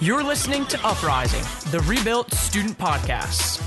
You're listening to Uprising, the Rebuilt Student Podcast.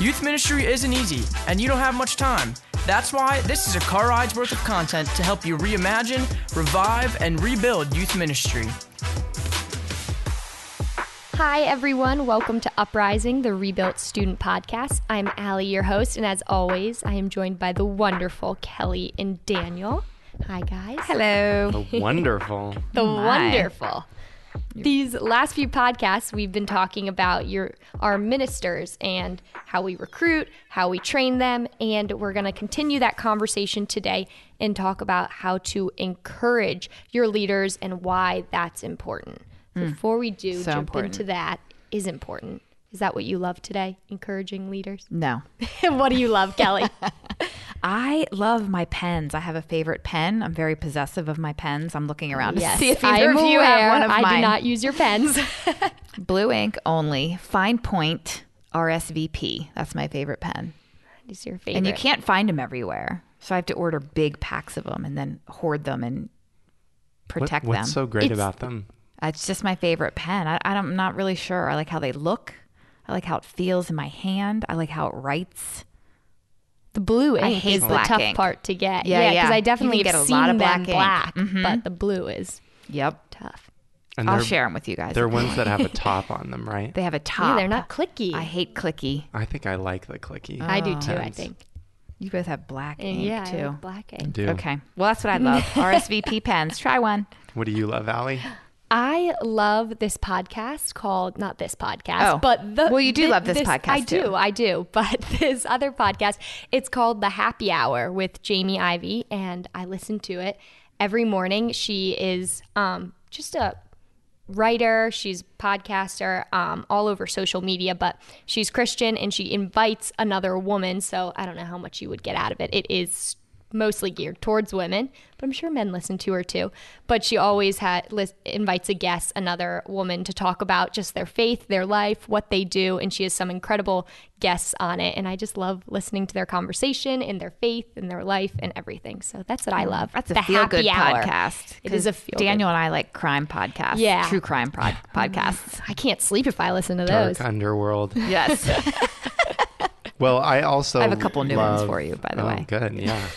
Youth ministry isn't easy, and you don't have much time. That's why this is a car ride's worth of content to help you reimagine, revive, and rebuild youth ministry. Hi, everyone. Welcome to Uprising, the Rebuilt Student Podcast. I'm Allie, your host, and as always, I am joined by the wonderful Kelly and Daniel. Hi, guys. Hello. The wonderful. The My. wonderful. These last few podcasts, we've been talking about your our ministers and how we recruit, how we train them, and we're going to continue that conversation today and talk about how to encourage your leaders and why that's important. Hmm. Before we do So jump important. into that, is important. Is that what you love today? Encouraging leaders. No. what do you love, Kelly? I love my pens. I have a favorite pen. I'm very possessive of my pens. I'm looking around yes, to see if I either of you have one of I mine. do not use your pens. Blue ink only. Fine point RSVP. That's my favorite pen. is your favorite? And you can't find them everywhere. So I have to order big packs of them and then hoard them and What- protect what's them. What's so great It's- about them? It's just my favorite pen. I, I'm not really sure. I like how they look. I like how it feels in my hand. I like how it writes. The blue ink I hate is the tough ink. part to get. Yeah, Yeah, yeah. because I definitely get have a seen lot of them black ink. black, but mm-hmm. the blue is Yep. tough. And I'll share them with you guys. They're ones that have a top on them, right? They have a top. Yeah, they're not clicky. I hate clicky. I think I like the clicky. I do too. I think. You both have black ink yeah, I too. black ink. Do. Okay. Well, that's what I love. RSVP pens. Try one. What do you love, Allie? I love this podcast called not this podcast, Oh. but the Well, you do thi- love this podcast, I do. I do. But this other podcast, it's called The Happy Hour with Jamie Ivey, and I listen to it every morning. She is um, just a writer, she's podcaster, um, all over social media, but she's Christian and she invites another woman. So I don't know how much you would get out of it. It is mostly geared towards women, but I'm sure men listen to her too. But she always had lis- invites a guest, another woman, to talk about just their faith, their life, what they do, and she has some incredible guests on it. And I just love listening to their conversation and their faith and their life and everything. So that's what I love. That's a The feel good happy hour. podcast. It is a 'cause feel-good. Daniel and I like crime podcasts. Yeah. True crime pod- oh, podcasts. I can't sleep if I listen to those. Dark underworld. yes. Well, I also I have a couple new ones for you, by the oh, way. Good, yeah.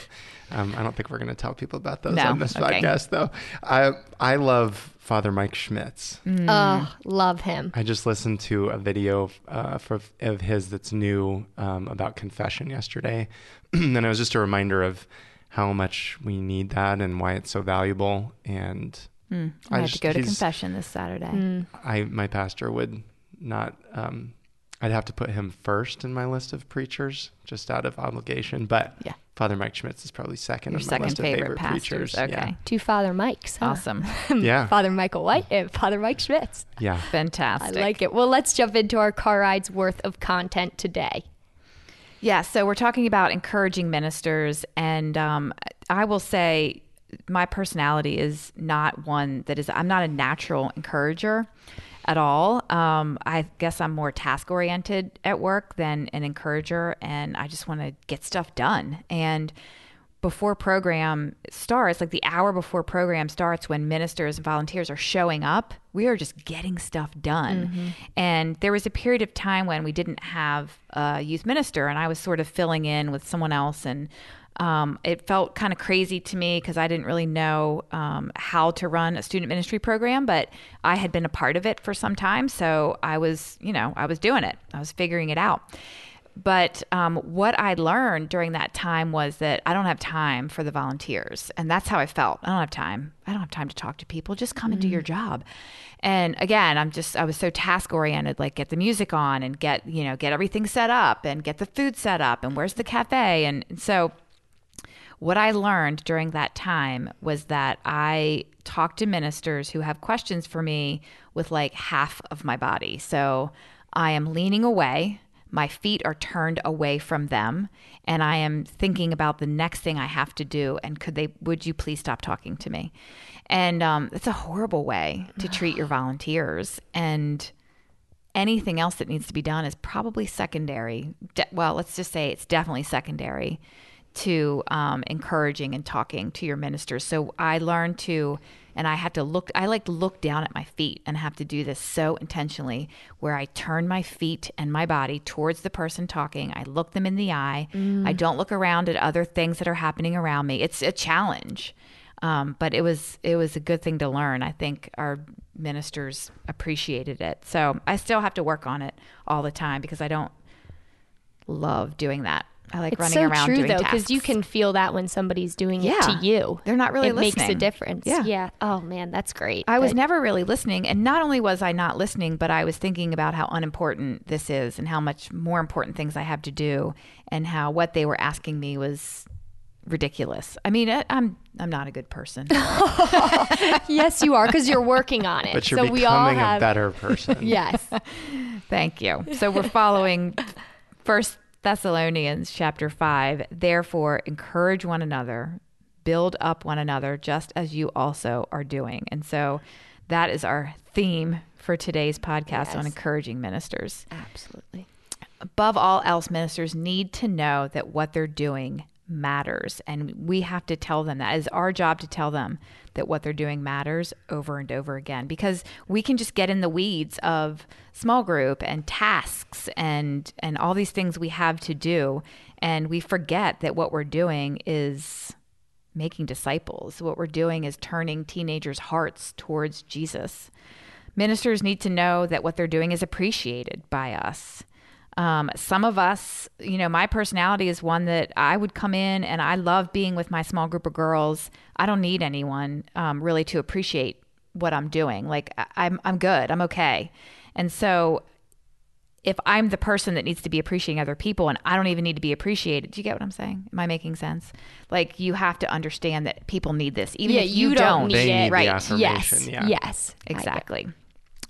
Um, I don't think we're going to tell people about those No, on this okay. podcast, though. I I love Father Mike Schmitz. Mm. Oh, love him. I just listened to a video uh, for, of his that's new um, about confession yesterday, and it was just a reminder of how much we need that and why it's so valuable. And Mm, I, have to go to confession this Saturday. Mm. I my pastor would not. Um, I'd have to put him first in my list of preachers, just out of obligation. But Yeah. Father Mike Schmitz is probably second Your on my second list of favorite favorite pastors. preachers. Okay. Two Father Mikes. huh? Awesome. Yeah. yeah, Father Michael White and Father Mike Schmitz. yeah. Fantastic. I like it. Well, let's jump into our car rides worth of content today. Yeah, so we're talking about encouraging ministers, and um, I will say my personality is not one that is, I'm not a natural encourager at all. Um, I guess I'm more task oriented at work than an encourager, and I just want to get stuff done. And before program starts, like the hour before program starts, when ministers and volunteers are showing up, we are just getting stuff done. And there was a period of time when we didn't have a youth minister, and I was sort of filling in with someone else. And um, it felt kind of crazy to me because I didn't really know um, how to run a student ministry program, but I had been a part of it for some time. So I was, you know, I was doing it, I was figuring it out. But um, what I learned during that time was that I don't have time for the volunteers. And that's how I felt. I don't have time. I don't have time to talk to people. Just come and do your job. And again, I'm just, I was so task oriented, like get the music on and get, you know, get everything set up and get the food set up and where's the cafe. And, and so what I learned during that time was that I talk to ministers who have questions for me with like half of my body. So I am leaning away, my feet are turned away from them, and I am thinking about the next thing I have to do. And could they, would you please stop talking to me? And um, it's a horrible way to treat your volunteers. And anything else that needs to be done is probably secondary. De- well, let's just say it's definitely secondary to um, encouraging and talking to your ministers. So I learned to and I have to look I like to look down at my feet and have to do this so intentionally where I turn my feet and my body towards the person talking. I look them in the eye. I don't look around at other things that are happening around me. It's a challenge. Um, but it was it was a good thing to learn. I think our ministers appreciated it. So I still have to work on it all the time because I don't love doing that. I like It's running so around true doing though, because you can feel that when somebody's doing it to you. They're not really listening. It makes a difference. Yeah. Yeah. Oh man, that's great. I was never really listening. And not only was I not listening, but I was thinking about how unimportant this is and how much more important things I have to do and how what they were asking me was ridiculous. I mean, I, I'm I'm not a good person. yes, you are because you're working on it. But you're so we all becoming have. a better person. Yes. Thank you. So we're following First Thessalonians chapter 5. Therefore, encourage one another, build up one another, just as you also are doing. And so that is our theme for today's podcast on encouraging ministers. Absolutely. Above all else, ministers need to know that what they're doing matters. And we have to tell them that. It's our job to tell them that what they're doing matters over and over again because we can just get in the weeds of small group and tasks and and all these things we have to do and we forget that what we're doing is making disciples. What we're doing is turning teenagers' hearts towards Jesus. Ministers need to know that what they're doing is appreciated by us. Um, some of us, you know, my personality is one that I would come in and I love being with my small group of girls. I don't need anyone um, really to appreciate what I'm doing. Like I- I'm, I'm good. I'm okay. And so if I'm the person that needs to be appreciating other people and I don't even need to be appreciated, do you get what I'm saying? Am I making sense? Like you have to understand that people need this, even yeah, if you, you don't need They it. need the right? affirmation. Yes. Yeah. Yes. I get- Exactly.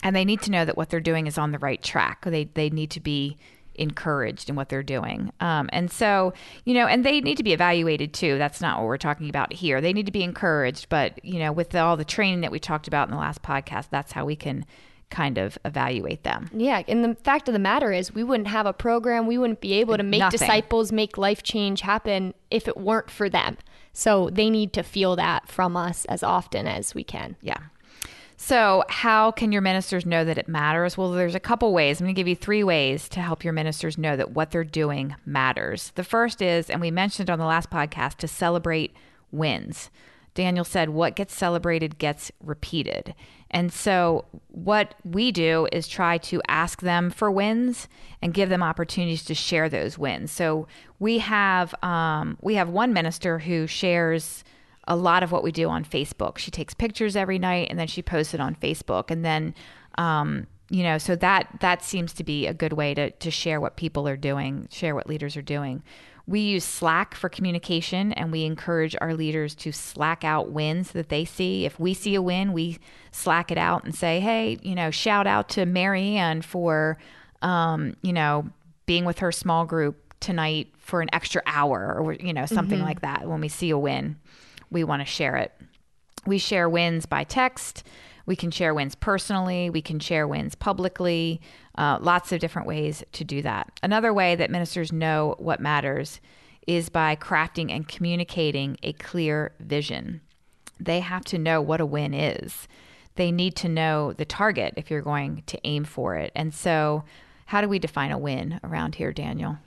And they need to know that what they're doing is on the right track. They they need to be encouraged in what they're doing. Um, and so, you know, and they need to be evaluated too. That's not what we're talking about here. They need to be encouraged, but you know, with all the training that we talked about in the last podcast, that's how we can kind of evaluate them. Yeah, and the fact of the matter is, we wouldn't have a program. We wouldn't be able to make Nothing. disciples, make life change happen if it weren't for them. So they need to feel that from us as often as we can. Yeah. So, how can your ministers know that it matters? Well, there's a couple ways. I'm going to give you three ways to help your ministers know that what they're doing matters. The first is, and we mentioned on the last podcast, to celebrate wins. Daniel said, What gets celebrated gets repeated. And so, what we do is try to ask them for wins and give them opportunities to share those wins. So, we have um, we have one minister who shares a lot of what we do on Facebook. She takes pictures every night and then she posts it on Facebook. And then, um, you know, so that that seems to be a good way to to share what people are doing, share what leaders are doing. We use Slack for communication and we encourage our leaders to slack out wins that they see. If we see a win, we slack it out and say, hey, you know, shout out to Marianne for, um, you know, being with her small group tonight for an extra hour or, you know, something like that when we see a win we want to share it. We share wins by text. We can share wins personally. We can share wins publicly. Uh, lots of different ways to do that. Another way that ministers know what matters is by crafting and communicating a clear vision. They have to know what a win is. They need to know the target if you're going to aim for it. And so, how do we define a win around here, Daniel?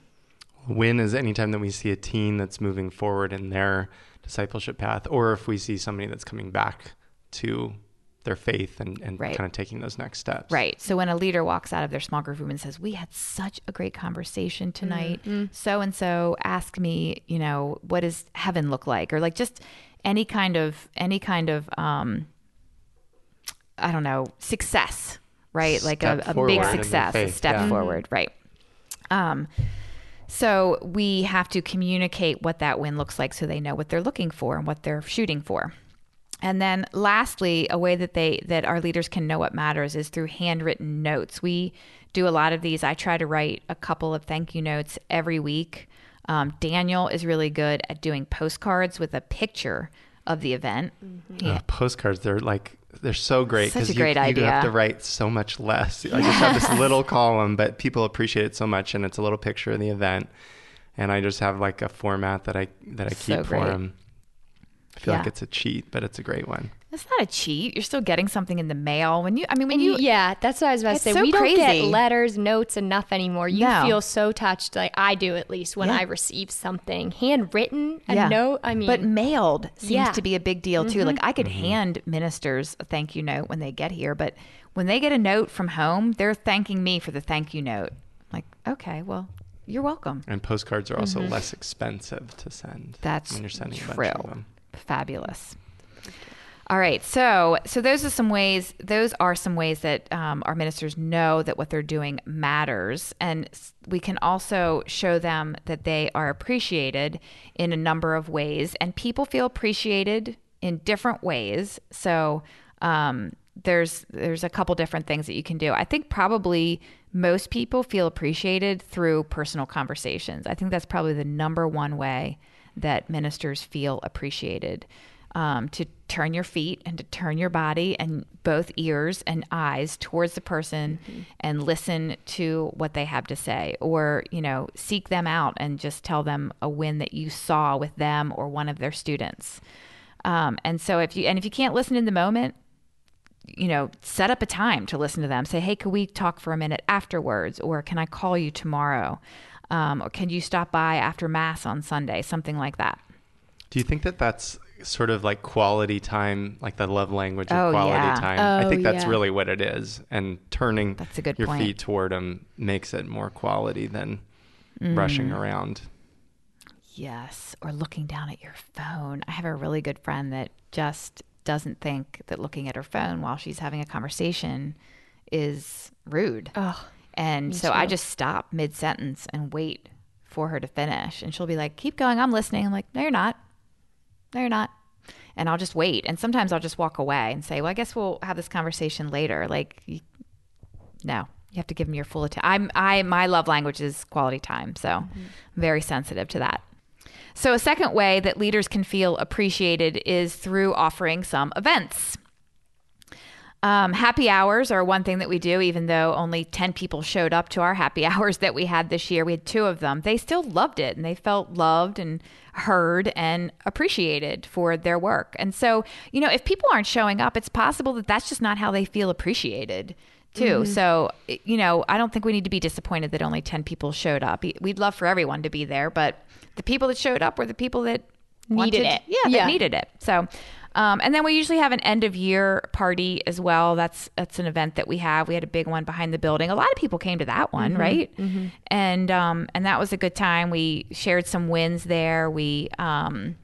Win is anytime that we see a teen that's moving forward in their discipleship path, or if we see somebody that's coming back to their faith and, and Right. kind of taking those next steps. Right. So when a leader walks out of their small group room and says, "We had such a great conversation tonight. So and so asked me, you know, what does heaven look like?" Or like just any kind of any kind of um I don't know, success, right? like a, a big success, a step yeah. forward, right? Um so we have to communicate what that win looks like so they know what they're looking for and what they're shooting for. And then lastly, a way that they that our leaders can know what matters is through handwritten notes. We do a lot of these. I try to write a couple of thank you notes every week. Um, Daniel is really good at doing postcards with a picture of the event. Yeah, Uh, postcards, they're like they're so great Such a you, great you idea. have to write so much less. I just have this little column, but people appreciate it so much, and it's a little picture of the event. And I just have like a format that I that I So keep for them. I feel like it's a cheat, but it's a great one. It's not a cheat. You're still getting something in the mail when you. I mean, when you. yeah, that's what I was about to say. so we don't get letters, notes, enough anymore. You No. feel so touched, like I do at least, when Yeah. I receive something handwritten, a Yeah. note. I mean, but mailed seems Yeah. Mm-hmm. to be a big deal too. Like I could hand ministers a thank you note when they get here, but when they get a note from home, they're thanking me for the thank you note. Like, okay, well, you're welcome. And postcards are also less expensive to send. Mm-hmm. That's when you're sending a true. bunch of them. Fabulous. All right, so so those are some ways. Those are some ways that um, our ministers know that what they're doing matters, and we can also show them that they are appreciated in a number of ways. And people feel appreciated in different ways. So um, there's there's a couple different things that you can do. I think probably most people feel appreciated through personal conversations. I think that's probably the number one way that ministers feel appreciated. Um, to turn your feet and to turn your body and both ears and eyes towards the person and listen to what they have to say, or you know, seek them out and just tell them a win that you saw with them or one of their students. Um, and so, if you and if you can't listen in the moment, you know, set up a time to listen to them. Say, hey, could we talk for a minute afterwards? Or can I call you tomorrow? Um, or can you stop by after Mass on Sunday? Something like that. Do you think that that's sort of like quality time, like the love language of Oh, quality yeah. time? I Oh, think that's yeah. really what it is. And turning That's a good your point. feet toward them makes it more quality than Mm. rushing around. Yes. Or looking down at your phone. I have a really good friend that just doesn't think that looking at her phone while she's having a conversation is rude. oh, And Me so I just stop mid sentence and wait for her to finish. And she'll be like, keep going. I'm listening. I'm like, no, you're not. No, you're not. And I'll just wait. And sometimes I'll just walk away and say, well, I guess we'll have this conversation later. Like, you, no, you have to give them your full attention. I'm, I, my love language is quality time. So I'm very sensitive to that. So, a second way that leaders can feel appreciated is through offering some events. Um, happy hours are one thing that we do, even though only 10 people showed up to our happy hours that we had this year. We had two of them. They still loved it and they felt loved and heard and appreciated for their work. And so, you know, if people aren't showing up, it's possible that that's just not how they feel appreciated. Too. So, you know, I don't think we need to be disappointed that only 10 people showed up. We'd love for everyone to be there, but the people that showed up were the people that Needed wanted- it. Yeah, that needed it. So, um, and then we usually have an end of year party as well. That's that's an event that we have. We had a big one behind the building. A lot of people came to that one, Mm-hmm. right? And um, and that was a good time. We shared some wins there. We um,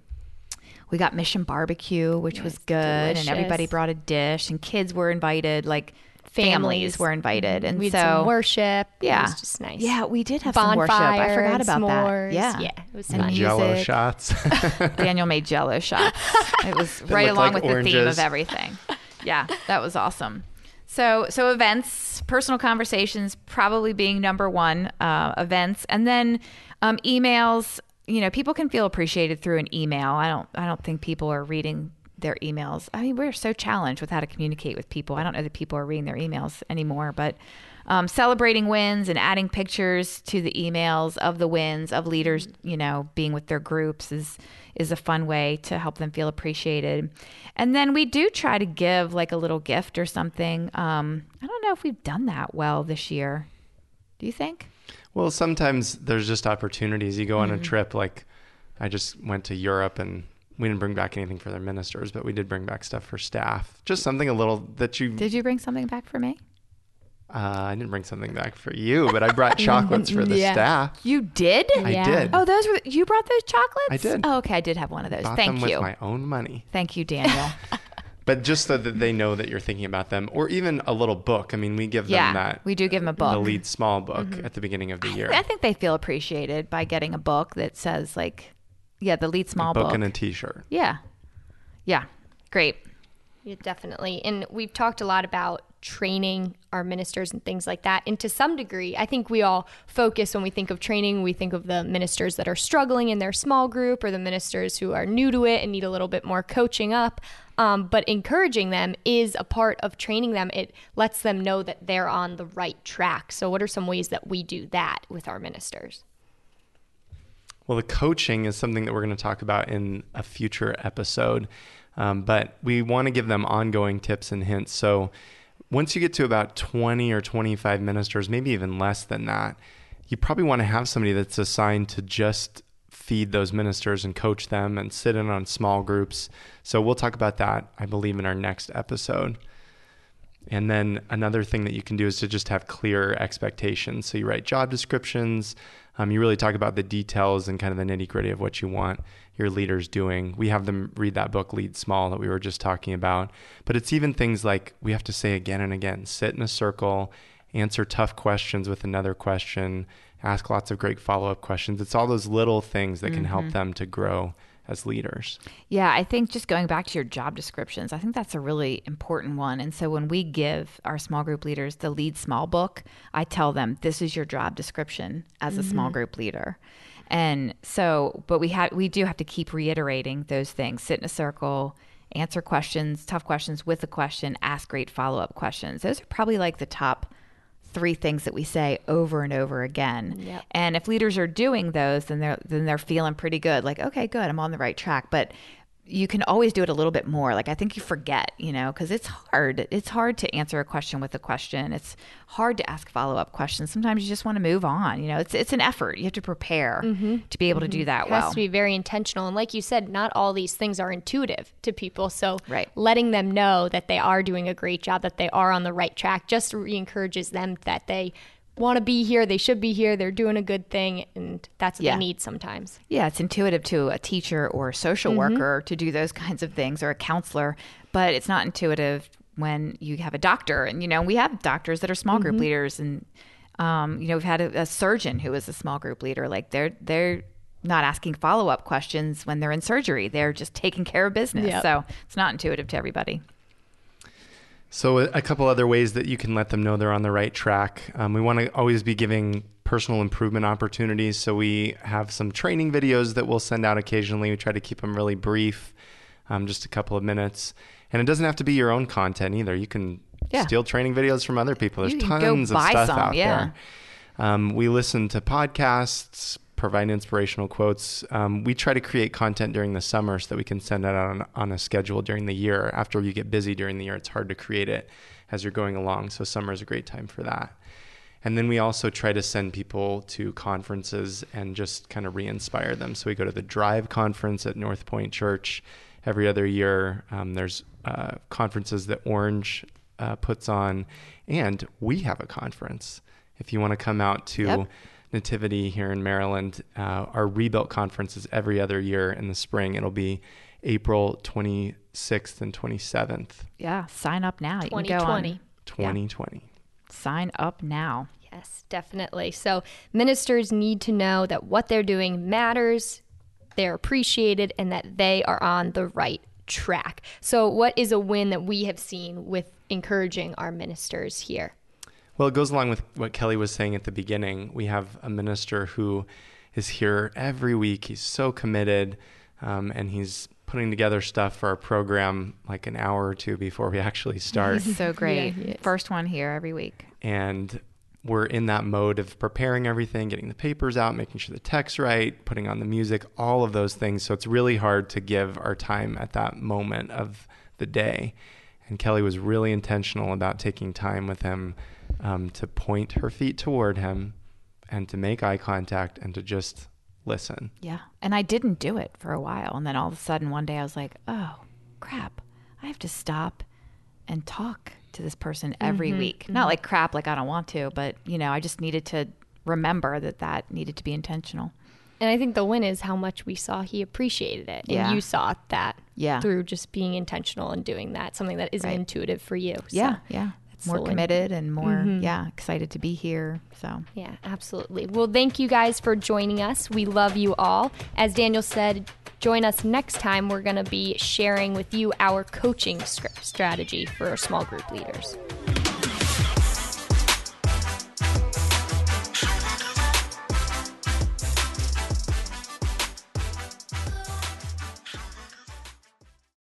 we got Mission Barbecue, which was good, and everybody brought a dish, and kids were invited. Like families, Families. were invited, and we had so some worship. yeah, it was just nice. Yeah, we did have some worship. I forgot about s'mores. that. Yeah, Yeah, it was And fun. music. Jello shots. Daniel made jello shots. It was right looked along like with the theme of everything. Yeah, that was awesome. So, so events, personal conversations, probably being number one. Uh, events, and then um, emails. You know, people can feel appreciated through an email. I don't. I don't think people are reading their emails. I mean, we're so challenged with how to communicate with people. I don't know that people are reading their emails anymore, but um, celebrating wins and adding pictures to the emails of the wins of leaders, you know, being with their groups is is a fun way to help them feel appreciated. And then we do try to give like a little gift or something. Um, I don't know if we've done that well this year. Do you think? Well, sometimes there's just opportunities. You go on a trip, like I just went to Europe and we didn't bring back anything for their ministers, but we did bring back stuff for staff. Just something a little that you. Did you bring something back for me? Uh, I didn't bring something back for you, but I brought chocolates for the Yeah. staff. You did? I Yeah. did. Oh, those were you brought those chocolates? I did. Oh, okay, I did have one of those. Bought Thank them you. with my own money. Thank you, Daniel. But just so that they know that you're thinking about them, or even a little book. I mean, we give them that. we do give them a book. Mm-hmm. The lead small book at the beginning of the year. I think they feel appreciated by getting a book that says like, yeah, the lead small book book. and a T-shirt. yeah, yeah, great. Yeah, definitely. And we've talked a lot about training our ministers and things like that. And to some degree, I think we all focus when we think of training, we think of the ministers that are struggling in their small group or the ministers who are new to it and need a little bit more coaching up. Um, but encouraging them is a part of training them. It lets them know that they're on the right track. So, what are some ways that we do that with our ministers? Well, the coaching is something that we're going to talk about in a future episode. Um, but we want to give them ongoing tips and hints. So once you get to about 20 or 25 ministers, maybe even less than that, you probably want to have somebody that's assigned to just feed those ministers and coach them and sit in on small groups. So we'll talk about that, I believe, in our next episode. And then another thing that you can do is to just have clear expectations. So you write job descriptions. Um, you really talk about the details and kind of the nitty gritty of what you want your leaders doing. We have them read that book, Lead Small, that we were just talking about. But it's even things like we have to say again and again sit in a circle, answer tough questions with another question, ask lots of great follow up questions. It's all those little things that can mm-hmm. help them to grow as leaders. Yeah, I think just going back to your job descriptions, I think that's a really important one. And so when we give our small group leaders the lead small book, I tell them this is your job description as a mm-hmm. small group leader. And so, but we have we do have to keep reiterating those things. Sit in a circle, answer questions, tough questions with a question, ask great follow-up questions. Those are probably like the top three things that we say over and over again. Yep. And if leaders are doing those, then they're then they're feeling pretty good. Like, okay, good, I'm on the right track. But you can always do it a little bit more. Like I think you forget, you know, because it's hard. It's hard to answer a question with a question. It's hard to ask follow up questions. Sometimes you just want to move on. You know, it's it's an effort. You have to prepare mm-hmm. to be able mm-hmm. to do mm-hmm. that it well. Has to be very intentional. And like you said, not all these things are intuitive to people. So right. letting them know that they are doing a great job, that they are on the right track, just re encourages them that they want to be here, they should be here, they're doing a good thing, and that's what yeah. they need sometimes. Yeah, it's intuitive to a teacher or a social mm-hmm. worker to do those kinds of things or a counselor, but it's not intuitive when you have a doctor. And, you know, we have doctors that are small group mm-hmm. leaders, and, um, you know, we've had a, a surgeon who is a small group leader. Like, they're, they're, not asking follow up questions when they're in surgery. They're just taking care of business. Yep. So it's not intuitive to everybody. So, a couple other ways that you can let them know they're on the right track. Um, we want to always be giving personal improvement opportunities. So, we have some training videos that we'll send out occasionally. We try to keep them really brief, um, just a couple of minutes. And it doesn't have to be your own content either. You can yeah. steal training videos from other people. There's tons of stuff some, out yeah. there. Um, we listen to podcasts, provide inspirational quotes. Um, we try to create content during the summer so that we can send it out on, on, a schedule during the year. After you get busy during the year, it's hard to create it as you're going along. So summer is a great time for that. And then we also try to send people to conferences and just kind of re-inspire them. So we go to the Drive conference at North Point Church every other year. Um, there's uh, conferences that Orange uh, puts on, and we have a conference. If you want to come out to yep Nativity here in Maryland. Uh, our Rebuilt conference is every other year in the spring. It'll be April 26th and 27th. Yeah, sign up now. 2020. 2020. Yeah. Sign up now. Yes, definitely. So ministers need to know that what they're doing matters, they're appreciated, and that they are on the right track. So, what is a win that we have seen with encouraging our ministers here? Well, it goes along with what Kelly was saying at the beginning. We have a minister who is here every week. He's so committed, um, and he's putting together stuff for our program like an hour or two before we actually start. He's so great. Yeah, First one here every week. And we're in that mode of preparing everything, getting the papers out, making sure the tech's right, putting on the music, all of those things. So it's really hard to give our time at that moment of the day. And Kelly was really intentional about taking time with him um, to point her feet toward him and to make eye contact and to just listen. Yeah. And I didn't do it for a while. And then all of a sudden, one day I was like, oh, crap. I have to stop and talk to this person every mm-hmm, week. Mm-hmm. Not like crap, like I don't want to, but, you know, I just needed to remember that that needed to be intentional. And I think the win is how much we saw he appreciated it. And yeah. you saw that yeah. through just being intentional and doing that, something that isn't right. intuitive for you. So. Yeah, yeah more committed and more mm-hmm. yeah excited to be here so. Yeah absolutely. Well thank you guys for joining us. We love you all. As daniel said join us next time. We're going to be sharing with you our coaching strategy for small group leaders